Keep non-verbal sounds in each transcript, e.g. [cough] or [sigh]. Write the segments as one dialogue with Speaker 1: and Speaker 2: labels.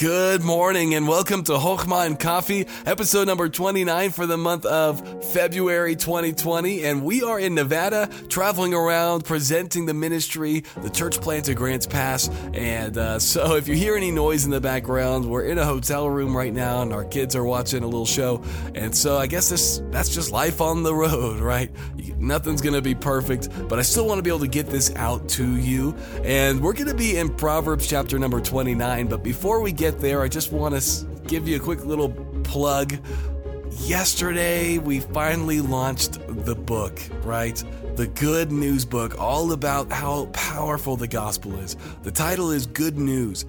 Speaker 1: Good morning and welcome to Hochma and Coffee, episode number 29 for the month of February 2020. And we are in Nevada, traveling around, presenting the ministry, the church plant at Grants Pass. And uh, so if you hear any noise in the background, we're in a hotel room right now and our kids are watching a little show. And so I guess this that's just life on the road, [laughs] right? Nothing's going to be perfect, but I still want to be able to get this out to you. And we're going to be in Proverbs chapter number 29. But before we get there, I just want to give you a quick little plug. Yesterday, we finally launched the book, right? The Good News book, all about how powerful the gospel is. The title is Good News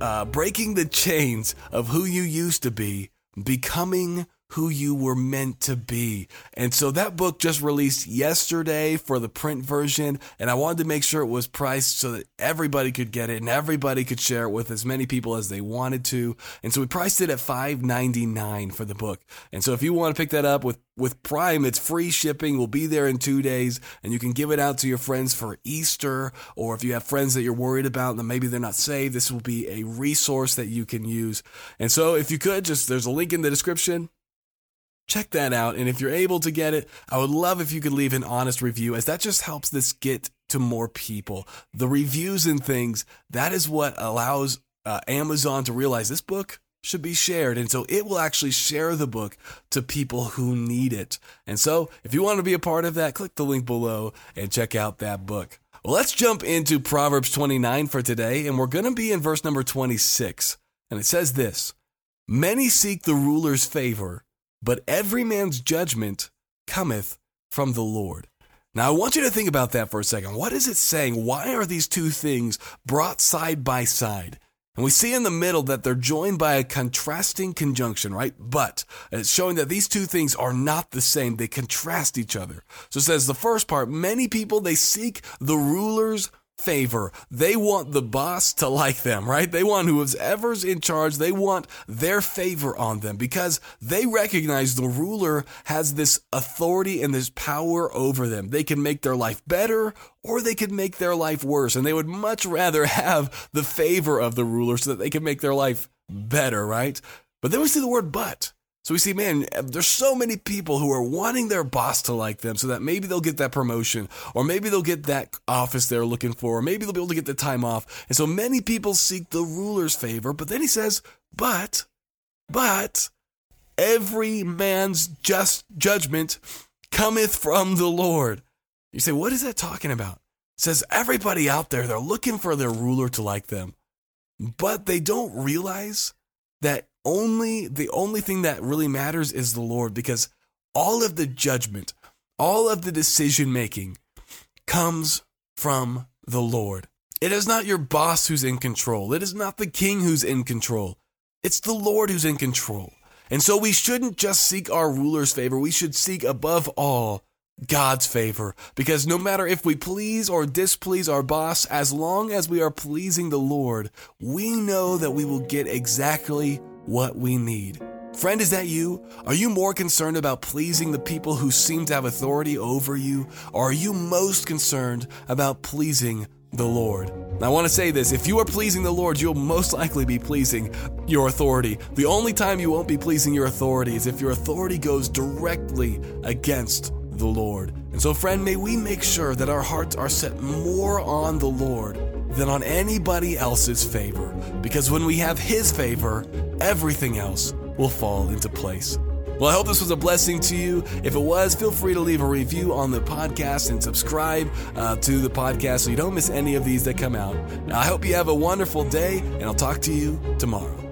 Speaker 1: uh, Breaking the Chains of Who You Used to Be, Becoming who you were meant to be. And so that book just released yesterday for the print version, and I wanted to make sure it was priced so that everybody could get it and everybody could share it with as many people as they wanted to. And so we priced it at $5.99 for the book. And so if you want to pick that up with with Prime, it's free shipping. We'll be there in two days, and you can give it out to your friends for Easter, or if you have friends that you're worried about that maybe they're not saved, this will be a resource that you can use. And so, if you could, just there's a link in the description check that out. And if you're able to get it, I would love if you could leave an honest review, as that just helps this get to more people. The reviews and things, that is what allows uh, Amazon to realize this book should be shared. And so it will actually share the book to people who need it. And so if you want to be a part of that, click the link below and check out that book. Well, let's jump into Proverbs 29 for today, and we're going to be in verse number 26. And it says this Many seek the ruler's favor but every man's judgment cometh from the Lord. Now, I want you to think about that for a second. What is it saying? Why are these two things brought side by side? And we see in the middle that they're joined by a contrasting conjunction, right? But it's showing that these two things are not the same. They contrast each other. So it says the first part, many people, they seek the ruler's favor. They want the boss to like them, right? They want whoever's in charge, they want their favor on them because they recognize the ruler has this authority and this power over them. They can make their life better or they could make their life worse. And they would much rather [laughs] have the favor of the ruler so that they can make their life better, right? But then we see the word but. So we see, man, there's so many people who are wanting their boss to like them so that maybe they'll get that promotion or maybe they'll get that office they're looking for or maybe they'll be able to get the time off. And so many people seek the ruler's favor. But then he says, but, but every man's just judgment cometh from the Lord. You say, what is that talking about? It says everybody out there, they're looking for their ruler to like them, but they don't realize that only the only thing that really matters is the Lord because all of the judgment, all of the decision making comes from the Lord. It is not your boss who's in control. It is not the king who's in control. It's the Lord who's in control. And so we shouldn't just seek our ruler's favor. We should seek above all God's favor. Because no matter if we please or displease our boss, as long as we are pleasing the Lord, we know that we will get exactly what we need. Friend, is that you? Are you more concerned about pleasing the people who seem to have authority over you? Or are you most concerned about pleasing the Lord? I want to say this if you are pleasing the Lord, you'll most likely be pleasing your authority. The only time you won't be pleasing your authority is if your authority goes directly against the Lord. And so, friend, may we make sure that our hearts are set more on the Lord than on anybody else's favor. Because when we have His favor, everything else will fall into place. Well, I hope this was a blessing to you. If it was, feel free to leave a review on the podcast and subscribe uh, to the podcast so you don't miss any of these that come out. Now, I hope you have a wonderful day, and I'll talk to you tomorrow.